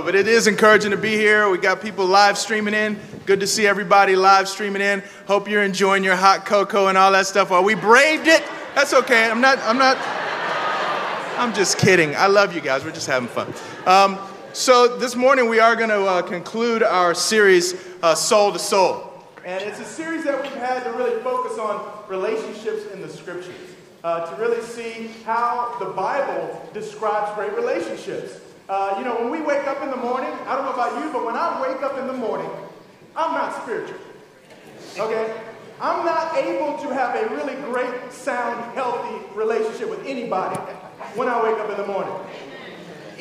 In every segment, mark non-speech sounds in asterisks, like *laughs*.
but it is encouraging to be here. We got people live streaming in. Good to see everybody live streaming in. Hope you're enjoying your hot cocoa and all that stuff. While we braved it, that's okay. I'm not, I'm not, I'm just kidding. I love you guys. We're just having fun. Um, so this morning we are going to uh, conclude our series, uh, Soul to Soul. And it's a series that we've had to really focus on relationships in the scriptures, uh, to really see how the Bible describes great relationships. Uh, you know, when we wake up in the morning, I don't know about you, but when I wake up in the morning, I'm not spiritual. Okay? I'm not able to have a really great, sound, healthy relationship with anybody when I wake up in the morning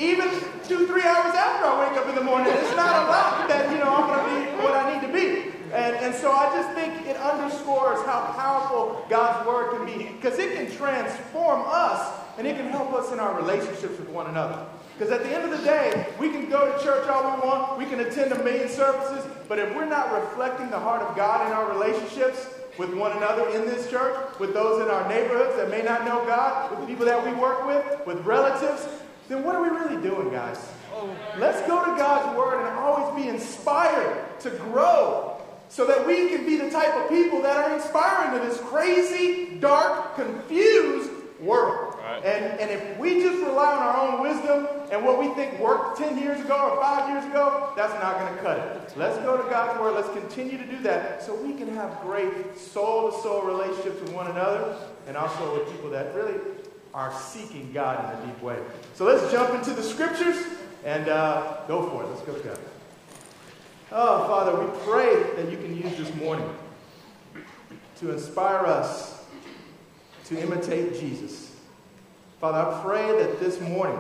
even two, three hours after I wake up in the morning, it's not a lot that, you know, I'm going to be what I need to be. And, and so I just think it underscores how powerful God's word can be because it can transform us and it can help us in our relationships with one another. Because at the end of the day, we can go to church all we want, we can attend a million services, but if we're not reflecting the heart of God in our relationships with one another in this church, with those in our neighborhoods that may not know God, with the people that we work with, with relatives, then what are we really doing, guys? Let's go to God's Word and always be inspired to grow so that we can be the type of people that are inspiring to this crazy, dark, confused world. Right. And, and if we just rely on our own wisdom and what we think worked 10 years ago or 5 years ago, that's not going to cut it. Let's go to God's Word. Let's continue to do that so we can have great soul to soul relationships with one another and also with people that really are seeking God in a deep way. So let's jump into the scriptures and uh, go for it. Let's go together. Oh, Father, we pray that you can use this morning to inspire us to imitate Jesus. Father, I pray that this morning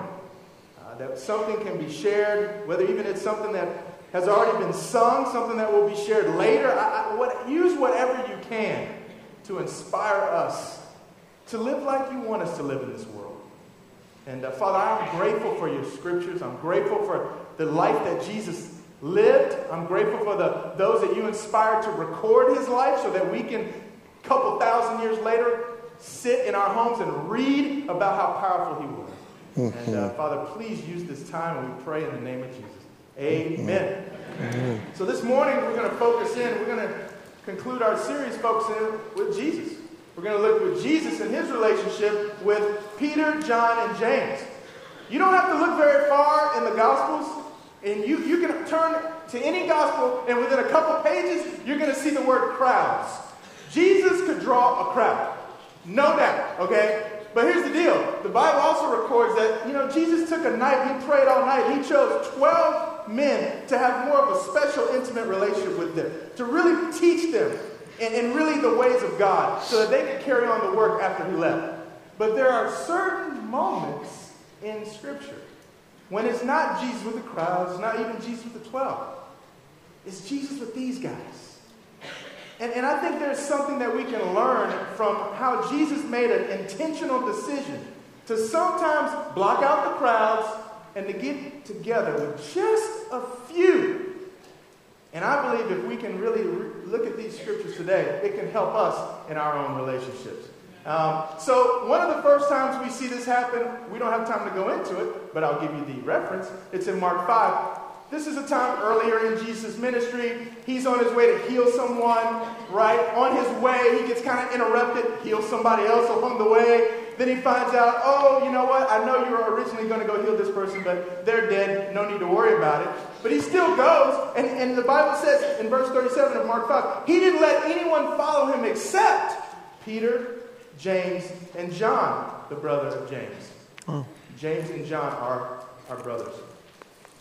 uh, that something can be shared, whether even it's something that has already been sung, something that will be shared later. I, I, what, use whatever you can to inspire us to live like you want us to live in this world. And uh, Father, I'm grateful for your scriptures. I'm grateful for the life that Jesus lived. I'm grateful for the, those that you inspired to record his life so that we can, a couple thousand years later, sit in our homes and read about how powerful he was. Mm-hmm. And uh, Father, please use this time and we pray in the name of Jesus. Amen. Mm-hmm. So this morning we're going to focus in, we're going to conclude our series focusing with Jesus. We're going to look with Jesus and his relationship with Peter, John, and James. You don't have to look very far in the Gospels, and you, you can turn to any Gospel, and within a couple pages, you're going to see the word crowds. Jesus could draw a crowd. No doubt, okay? But here's the deal. The Bible also records that, you know, Jesus took a night, he prayed all night. He chose 12 men to have more of a special, intimate relationship with them, to really teach them and, and really the ways of God so that they could carry on the work after he left. But there are certain moments in Scripture when it's not Jesus with the crowds, not even Jesus with the 12. It's Jesus with these guys. And, and I think there's something that we can learn from how Jesus made an intentional decision to sometimes block out the crowds and to get together with just a few and I believe if we can really re- look at these scriptures today, it can help us in our own relationships. Um, so, one of the first times we see this happen, we don't have time to go into it, but I'll give you the reference. It's in Mark 5. This is a time earlier in Jesus' ministry. He's on his way to heal someone, right? On his way, he gets kind of interrupted, heals somebody else along the way. Then he finds out, oh, you know what? I know you were originally going to go heal this person, but they're dead. No need to worry about it. But he still goes, and, and the Bible says in verse 37 of Mark 5, he didn't let anyone follow him except Peter, James, and John, the brother of James. Oh. James and John are our brothers.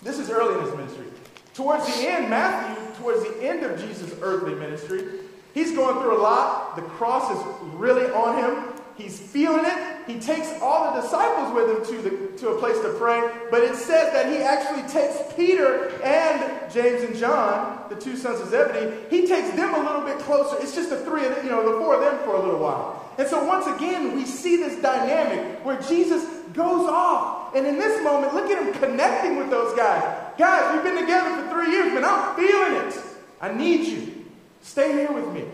This is early in his ministry. Towards the end, Matthew, towards the end of Jesus' earthly ministry, he's going through a lot. The cross is really on him. He's feeling it. He takes all the disciples with him to, the, to a place to pray, but it says that he actually takes Peter and James and John, the two sons of Zebedee, he takes them a little bit closer. It's just the three of them, you know, the four of them for a little while. And so once again, we see this dynamic where Jesus goes off. And in this moment, look at him connecting with those guys. Guys, we've been together for three years, but I'm feeling it. I need you. Stay here with me.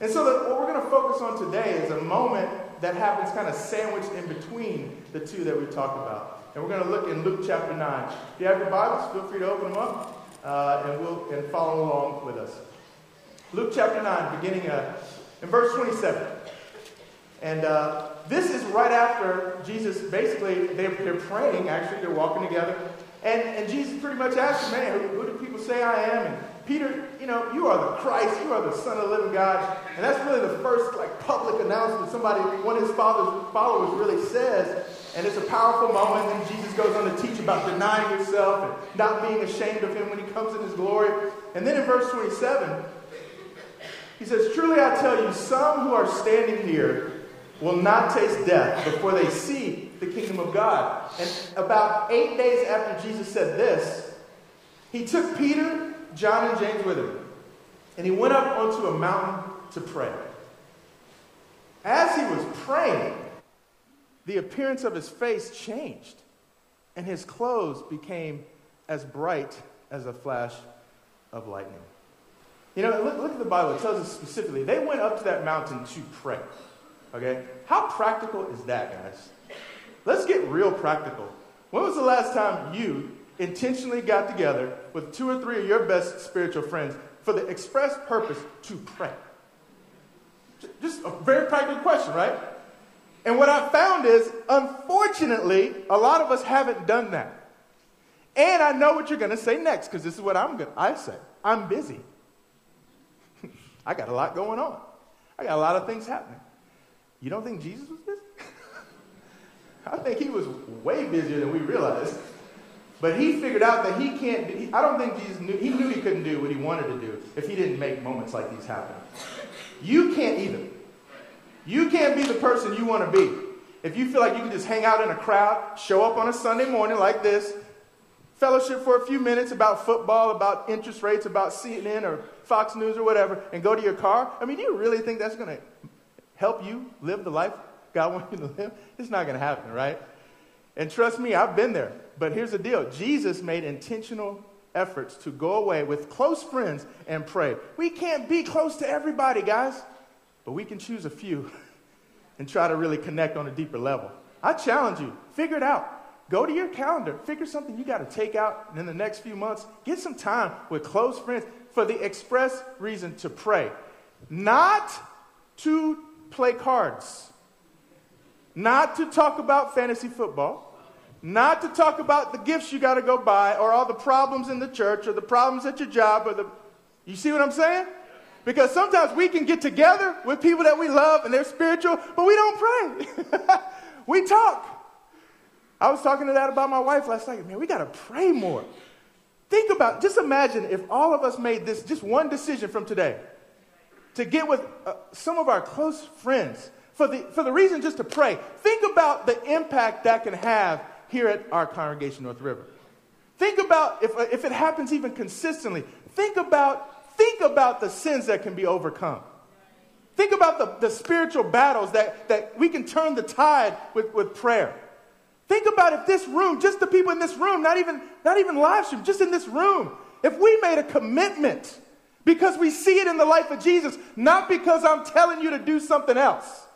And so, the, what we're going to focus on today is a moment that happens kind of sandwiched in between the two that we talked about. and we're going to look in Luke chapter 9. If you have your Bibles, feel free to open them up, uh, and we'll and follow along with us. Luke chapter 9, beginning uh, in verse 27. And uh, this is right after Jesus, basically, they're, they're praying, actually, they're walking together. And, and Jesus pretty much asked them, man, who, who do people say I am? And Peter, you know, you are the Christ, you are the Son of the living God. And that's really the first like public announcement somebody, one of his father's followers really says. And it's a powerful moment. And Jesus goes on to teach about denying yourself and not being ashamed of him when he comes in his glory. And then in verse 27, he says, Truly I tell you, some who are standing here will not taste death before they see the kingdom of God. And about eight days after Jesus said this, he took Peter, John, and James with him, and he went up onto a mountain to pray. As he was praying, the appearance of his face changed, and his clothes became as bright as a flash of lightning. You know, look, look at the Bible. It tells us specifically they went up to that mountain to pray. Okay? How practical is that, guys? Let's get real practical. When was the last time you intentionally got together with two or three of your best spiritual friends for the express purpose to pray? Just a very practical question, right? And what I found is, unfortunately, a lot of us haven't done that. And I know what you're going to say next because this is what I'm going to I say. I'm busy. *laughs* I got a lot going on. I got a lot of things happening. You don't think Jesus was busy? *laughs* I think he was way busier than we realized. But he figured out that he can't, he, I don't think Jesus knew, he knew he couldn't do what he wanted to do if he didn't make moments like these happen. You can't either. You can't be the person you want to be. If you feel like you can just hang out in a crowd, show up on a Sunday morning like this, fellowship for a few minutes about football, about interest rates, about CNN or Fox News or whatever, and go to your car, I mean, do you really think that's going to help you live the life God *laughs* wants you to live? It's not going to happen, right? And trust me, I've been there. But here's the deal Jesus made intentional efforts to go away with close friends and pray. We can't be close to everybody, guys, but we can choose a few *laughs* and try to really connect on a deeper level. I challenge you, figure it out. Go to your calendar, figure something you got to take out, and in the next few months, get some time with close friends for the express reason to pray. Not to play cards, not to talk about fantasy football, not to talk about the gifts you got to go buy or all the problems in the church or the problems at your job or the. You see what I'm saying? Because sometimes we can get together with people that we love and they're spiritual, but we don't pray. *laughs* we talk. I was talking to that about my wife last night. Man, we got to pray more. Think about, just imagine if all of us made this, just one decision from today to get with uh, some of our close friends for the, for the reason just to pray. Think about the impact that can have here at our congregation, North River. Think about if, uh, if it happens even consistently. Think about, think about the sins that can be overcome. Think about the, the spiritual battles that, that we can turn the tide with, with prayer. Think about if this room, just the people in this room, not even, not even live stream, just in this room, if we made a commitment because we see it in the life of Jesus, not because I'm telling you to do something else,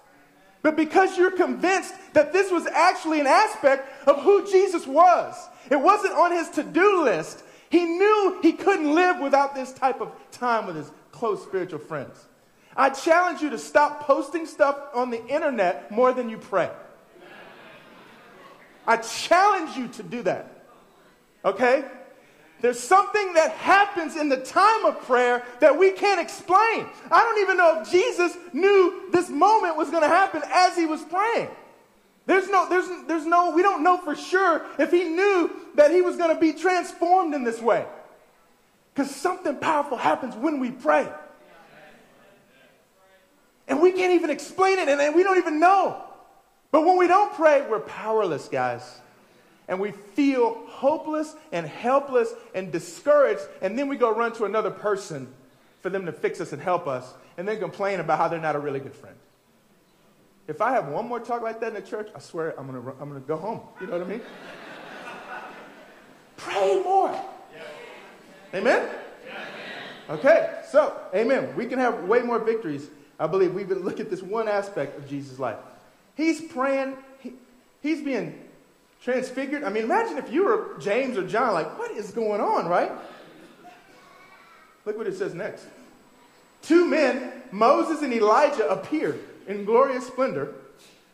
but because you're convinced that this was actually an aspect of who Jesus was. It wasn't on his to do list. He knew he couldn't live without this type of time with his close spiritual friends. I challenge you to stop posting stuff on the internet more than you pray. I challenge you to do that. Okay? There's something that happens in the time of prayer that we can't explain. I don't even know if Jesus knew this moment was going to happen as he was praying. There's no, there's, there's no, we don't know for sure if he knew that he was going to be transformed in this way. Because something powerful happens when we pray. And we can't even explain it, and we don't even know. But when we don't pray, we're powerless, guys and we feel hopeless and helpless and discouraged, and then we go run to another person for them to fix us and help us, and then complain about how they're not a really good friend. If I have one more talk like that in the church, I swear I'm gonna, I'm gonna go home. You know what I mean? *laughs* Pray more. Amen? Okay, so, amen. We can have way more victories. I believe we've been look at this one aspect of Jesus' life. He's praying, he, he's being transfigured. I mean, imagine if you were James or John, like, what is going on, right? Look what it says next. Two men, Moses and Elijah, appeared in glorious splendor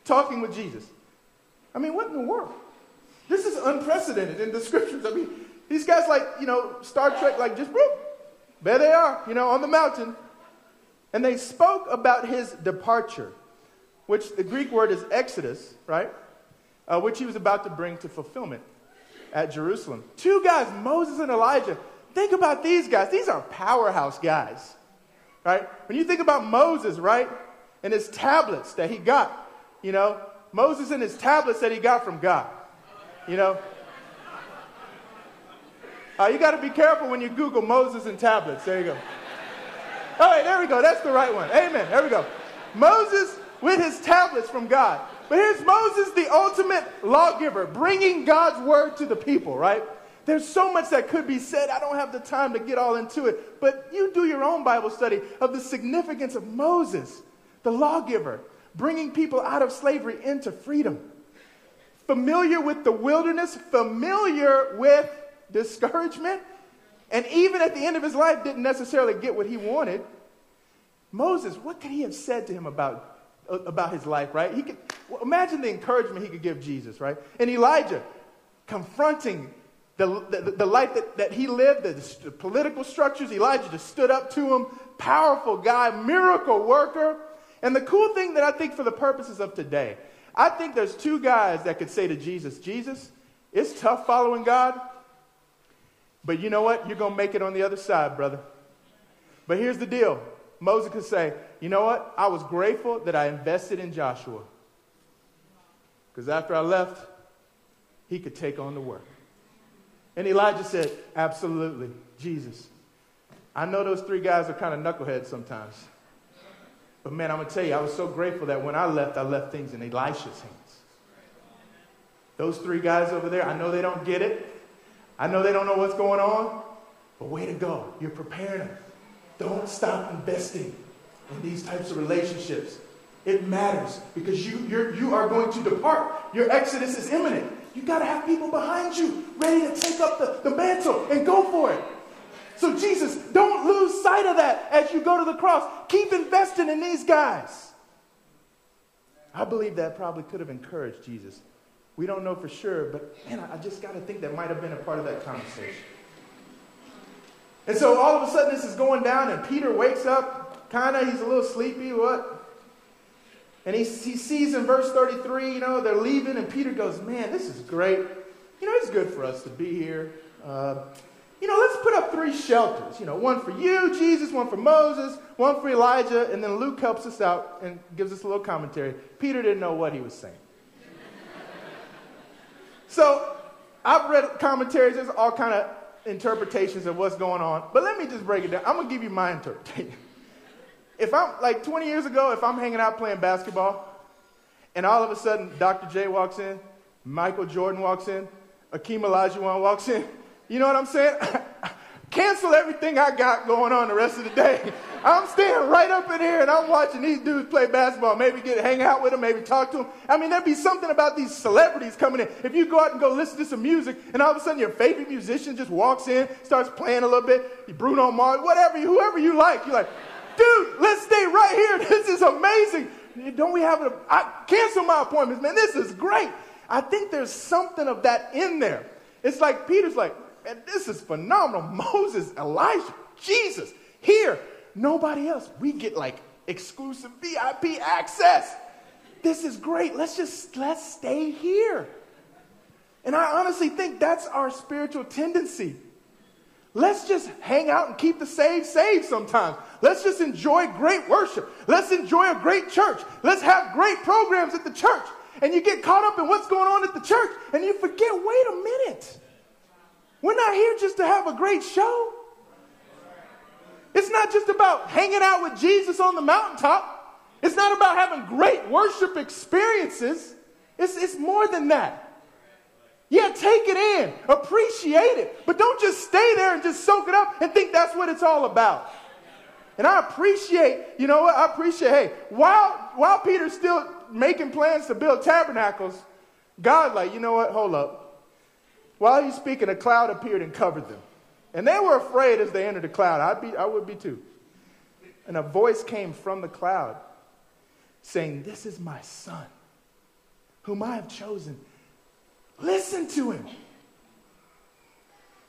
talking with Jesus. I mean, what in the world? This is unprecedented in the scriptures. I mean, these guys, like, you know, Star Trek, like, just whoop, there they are, you know, on the mountain. And they spoke about his departure, which the Greek word is exodus, right? Uh, which he was about to bring to fulfillment at Jerusalem. Two guys, Moses and Elijah. Think about these guys. These are powerhouse guys, right? When you think about Moses, right, and his tablets that he got, you know, Moses and his tablets that he got from God, you know. Uh, you got to be careful when you Google Moses and tablets. There you go. All right, there we go. That's the right one. Amen. There we go. Moses with his tablets from God. But here's Moses, the ultimate lawgiver, bringing God's word to the people, right? There's so much that could be said. I don't have the time to get all into it. But you do your own Bible study of the significance of Moses, the lawgiver, bringing people out of slavery into freedom. Familiar with the wilderness, familiar with discouragement, and even at the end of his life didn't necessarily get what he wanted. Moses, what could he have said to him about, about his life, right? He could, imagine the encouragement he could give Jesus, right? And Elijah confronting the, the, the life that, that he lived, the, the political structures, Elijah just stood up to him. Powerful guy, miracle worker. And the cool thing that I think for the purposes of today, I think there's two guys that could say to Jesus, Jesus, it's tough following God, but you know what? You're going to make it on the other side, brother. But here's the deal Moses could say, you know what? I was grateful that I invested in Joshua. Because after I left, he could take on the work. And Elijah said, Absolutely, Jesus. I know those three guys are kind of knuckleheads sometimes. But man, I'm going to tell you, I was so grateful that when I left, I left things in Elisha's hands. Those three guys over there, I know they don't get it. I know they don't know what's going on. But way to go. You're preparing them. Don't stop investing in these types of relationships. It matters because you, you're, you are going to depart. Your exodus is imminent. You got to have people behind you ready to take up the, the mantle and go for it. So, Jesus, don't lose sight of that as you go to the cross. Keep investing in these guys. I believe that probably could have encouraged Jesus. We don't know for sure, but man, I just got to think that might have been a part of that conversation. And so all of a sudden, this is going down, and Peter wakes up, kind of, he's a little sleepy, what? And he, he sees in verse 33, you know, they're leaving, and Peter goes, Man, this is great. You know, it's good for us to be here. Uh, you know, let's put up three shelters. You know, one for you, Jesus, one for Moses, one for Elijah, and then Luke helps us out and gives us a little commentary. Peter didn't know what he was saying. *laughs* so I've read commentaries, there's all kind of interpretations of what's going on. But let me just break it down. I'm to give you my interpretation *laughs* if I'm like 20 years ago, if I'm hanging out playing basketball, and all of a sudden Dr. J walks in, Michael Jordan walks in, Akeem Olajuwon walks in, you know what I'm saying? *laughs* Cancel everything I got going on the rest of the day. *laughs* I'm staying right up in here and I'm watching these dudes play basketball. Maybe get hang out with them, maybe talk to them. I mean, there'd be something about these celebrities coming in. If you go out and go listen to some music, and all of a sudden your favorite musician just walks in, starts playing a little bit, Bruno Mars, whatever, whoever you like, you're like, dude, let's stay right here. *laughs* This is amazing. Don't we have a, I cancel my appointments, man. This is great. I think there's something of that in there. It's like Peter's like, man, this is phenomenal. *laughs* Moses, Elijah, Jesus, here. Nobody else. We get like exclusive VIP access. This is great. Let's just let's stay here. And I honestly think that's our spiritual tendency. Let's just hang out and keep the saved saved sometimes. Let's just enjoy great worship. Let's enjoy a great church. Let's have great programs at the church. And you get caught up in what's going on at the church and you forget wait a minute. We're not here just to have a great show. It's not just about hanging out with Jesus on the mountaintop. It's not about having great worship experiences. It's, it's more than that. Yeah, take it in, appreciate it, but don't just stay there and just soak it up and think that's what it's all about. And I appreciate, you know what? I appreciate, hey, while, while Peter's still making plans to build tabernacles, God, like, you know what? Hold up. While he's speaking, a cloud appeared and covered them. And they were afraid as they entered the cloud. I'd be, I would be too. And a voice came from the cloud saying, This is my son, whom I have chosen. Listen to him.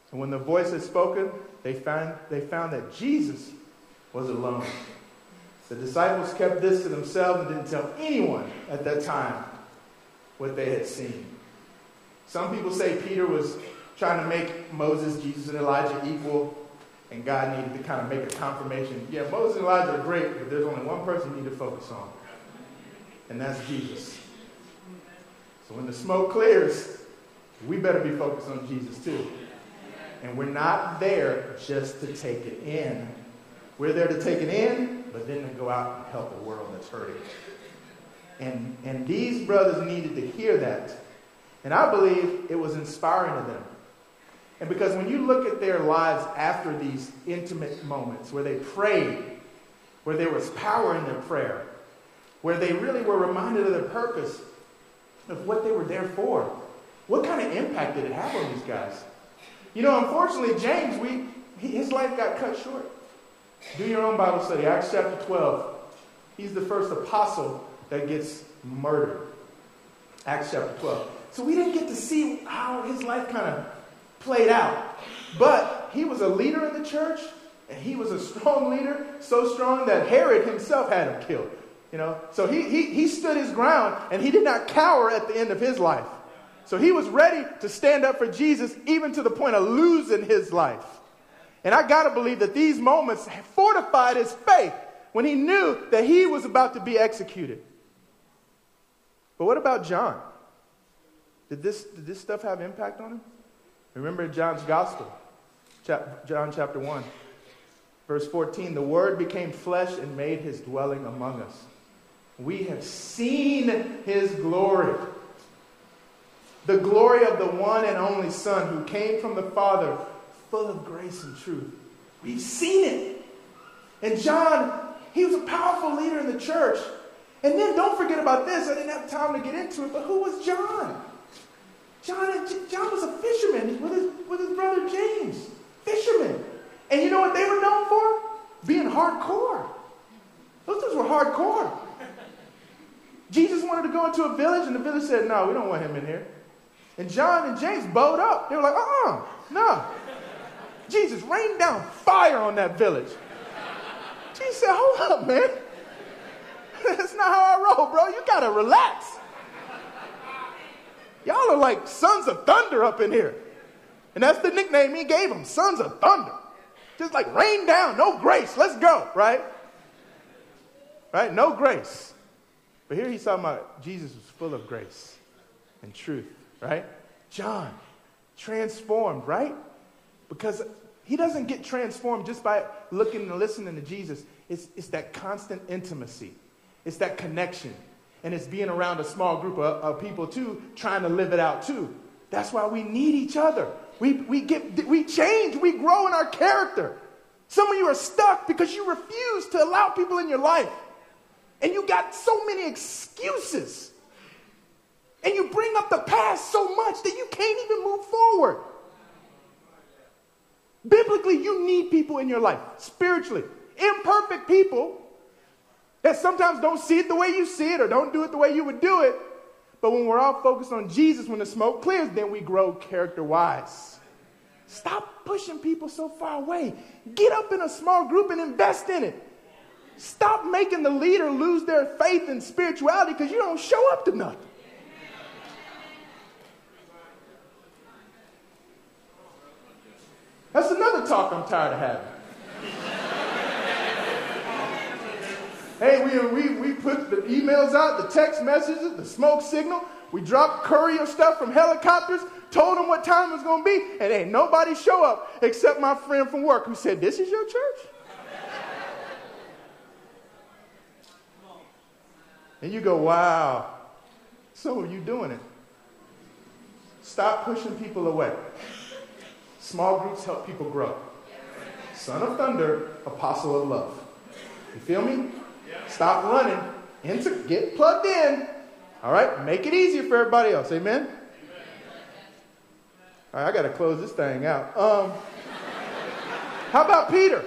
And when the voice had spoken, they found, they found that Jesus was alone. The disciples kept this to themselves and didn't tell anyone at that time what they had seen. Some people say Peter was trying to make Moses, Jesus, and Elijah equal, and God needed to kind of make a confirmation. Yeah, Moses and Elijah are great, but there's only one person you need to focus on, and that's Jesus. So when the smoke clears, we better be focused on Jesus too. And we're not there just to take it in. We're there to take it in, but then to go out and help a world that's hurting. And, and these brothers needed to hear that. And I believe it was inspiring to them. And because when you look at their lives after these intimate moments where they prayed, where there was power in their prayer, where they really were reminded of their purpose, of what they were there for, what kind of impact did it have on these guys? You know, unfortunately, James, we, his life got cut short. Do your own Bible study, Acts chapter 12. He's the first apostle that gets murdered. Acts chapter 12. So we didn't get to see how his life kind of played out. But he was a leader in the church, and he was a strong leader, so strong that Herod himself had him killed. You know, so he, he, he stood his ground and he did not cower at the end of his life. So he was ready to stand up for Jesus, even to the point of losing his life. And I got to believe that these moments fortified his faith when he knew that he was about to be executed. But what about John? Did this, did this stuff have impact on him? Remember John's gospel, chap- John chapter 1, verse 14. The word became flesh and made his dwelling among us. We have seen his glory. The glory of the one and only Son who came from the Father, full of grace and truth. We've seen it. And John, he was a powerful leader in the church. And then don't forget about this. I didn't have time to get into it, but who was John? John, John was a fisherman with his, with his brother James. Fishermen. And you know what they were known for? Being hardcore. Those dudes were hardcore. Jesus wanted to go into a village, and the village said, No, we don't want him in here. And John and James bowed up. They were like, Uh uh-uh, uh no. Jesus rained down fire on that village. Jesus said, Hold up, man. *laughs* That's not how I roll, bro. You gotta relax. Y'all are like sons of thunder up in here. And that's the nickname he gave them sons of thunder. Just like rain down, no grace, let's go, right? Right? No grace. But here he's talking about Jesus was full of grace and truth, right? John, transformed, right? Because he doesn't get transformed just by looking and listening to Jesus. It's, it's that constant intimacy, it's that connection and it's being around a small group of, of people too, trying to live it out too. That's why we need each other. We, we, get, we change, we grow in our character. Some of you are stuck because you refuse to allow people in your life. And you got so many excuses. And you bring up the past so much that you can't even move forward. Biblically, you need people in your life, spiritually. Imperfect people that sometimes don't see it the way you see it or don't do it the way you would do it. But when we're all focused on Jesus, when the smoke clears, then we grow character wise. Stop pushing people so far away. Get up in a small group and invest in it. Stop making the leader lose their faith in spirituality because you don't show up to nothing. That's another talk I'm tired of having. Hey, we, we, we put the emails out, the text messages, the smoke signal. We dropped courier stuff from helicopters, told them what time it was going to be, and ain't nobody show up except my friend from work who said, This is your church? and you go, Wow. So are you doing it? Stop pushing people away. Small groups help people grow. Son of thunder, apostle of love. You feel me? Stop running. Into, get plugged in. All right? Make it easier for everybody else. Amen? All right, I got to close this thing out. Um, how about Peter?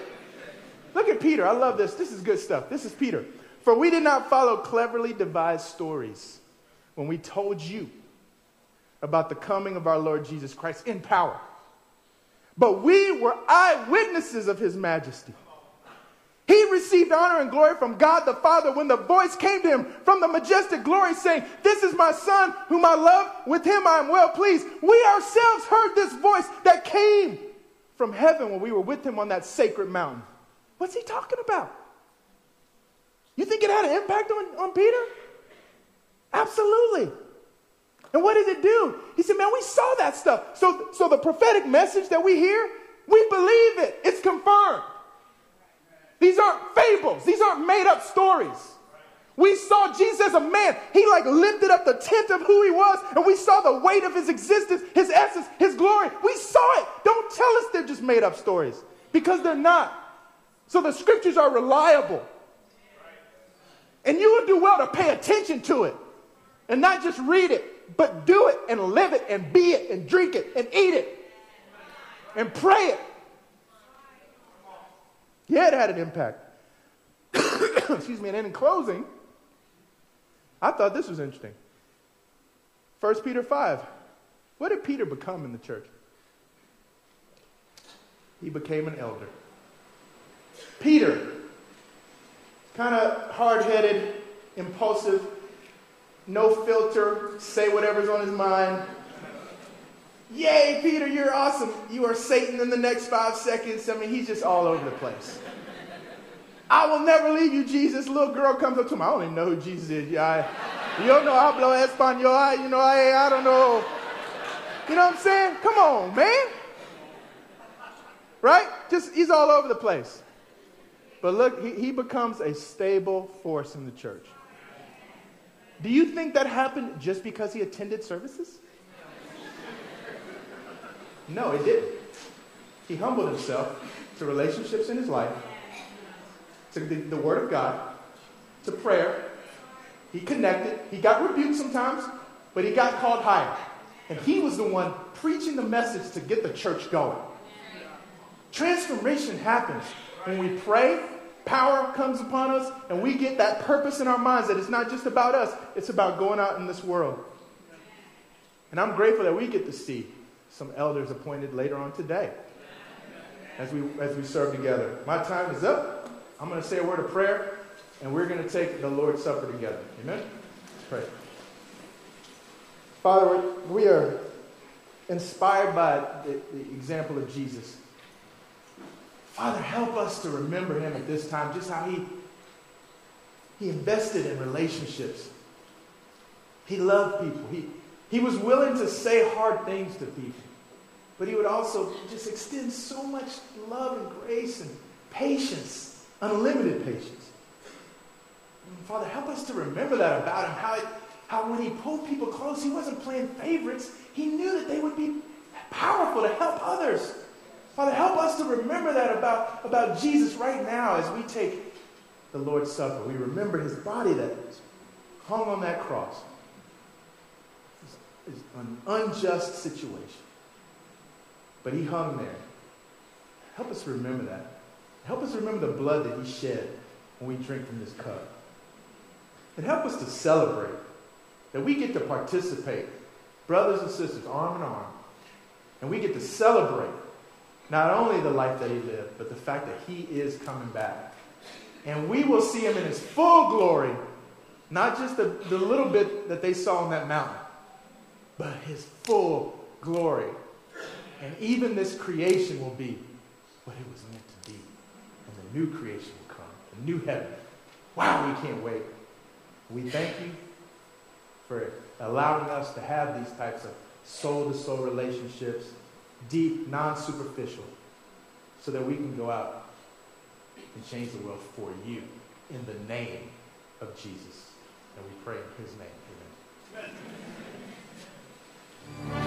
Look at Peter. I love this. This is good stuff. This is Peter. For we did not follow cleverly devised stories when we told you about the coming of our Lord Jesus Christ in power. But we were eyewitnesses of his majesty. He received honor and glory from God the Father when the voice came to him from the majestic glory saying, This is my son whom I love. With him I am well pleased. We ourselves heard this voice that came from heaven when we were with him on that sacred mountain. What's he talking about? You think it had an impact on, on Peter? Absolutely. And what did it do? He said, Man, we saw that stuff. So, so the prophetic message that we hear, we believe it. It's confirmed. These aren't fables. These aren't made up stories. We saw Jesus as a man. He like lifted up the tent of who he was, and we saw the weight of his existence, his essence, his glory. We saw it. Don't tell us they're just made up stories because they're not. So the scriptures are reliable. And you would do well to pay attention to it and not just read it, but do it and live it and be it and drink it and eat it and pray it yeah, it had an impact. *coughs* Excuse me. And then in closing, I thought this was interesting. 1 Peter 5. What did Peter become in the church? He became an elder. Peter, kind of hard headed, impulsive, no filter, say whatever's on his mind. Yay, Peter, you're awesome. You are Satan in the next five seconds. I mean, he's just all over the place. I will never leave you, Jesus. Little girl comes up to him. I don't even know who Jesus is. Yeah, I, you don't know hablo español. You know, I, I don't know. You know what I'm saying? Come on, man. Right? Just, he's all over the place. But look, he, he becomes a stable force in the church. Do you think that happened just because he attended services? No, he didn't. He humbled himself to relationships in his life, to the, the Word of God, to prayer. He connected. He got rebuked sometimes, but he got called higher. And he was the one preaching the message to get the church going. Transformation happens when we pray, power comes upon us, and we get that purpose in our minds that it's not just about us, it's about going out in this world. And I'm grateful that we get to see some elders appointed later on today as we, as we serve together. My time is up. I'm going to say a word of prayer, and we're going to take the Lord's Supper together. Amen? Let's pray. Father, we are inspired by the, the example of Jesus. Father, help us to remember him at this time, just how he, he invested in relationships. He loved people. He, he was willing to say hard things to people. But he would also just extend so much love and grace and patience, unlimited patience. And Father, help us to remember that about him. How, it, how when he pulled people close, he wasn't playing favorites. He knew that they would be powerful to help others. Father, help us to remember that about, about Jesus right now as we take the Lord's Supper. We remember his body that hung on that cross. It's an unjust situation. But he hung there. Help us remember that. Help us remember the blood that he shed when we drink from this cup. And help us to celebrate that we get to participate, brothers and sisters, arm in arm. And we get to celebrate not only the life that he lived, but the fact that he is coming back. And we will see him in his full glory, not just the, the little bit that they saw on that mountain, but his full glory and even this creation will be what it was meant to be. And the new creation will come, the new heaven. Wow, we can't wait. We thank you for allowing us to have these types of soul to soul relationships, deep, non superficial, so that we can go out and change the world for you in the name of Jesus. And we pray in his name. Amen. Amen. Bye.